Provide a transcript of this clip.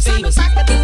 Cocina.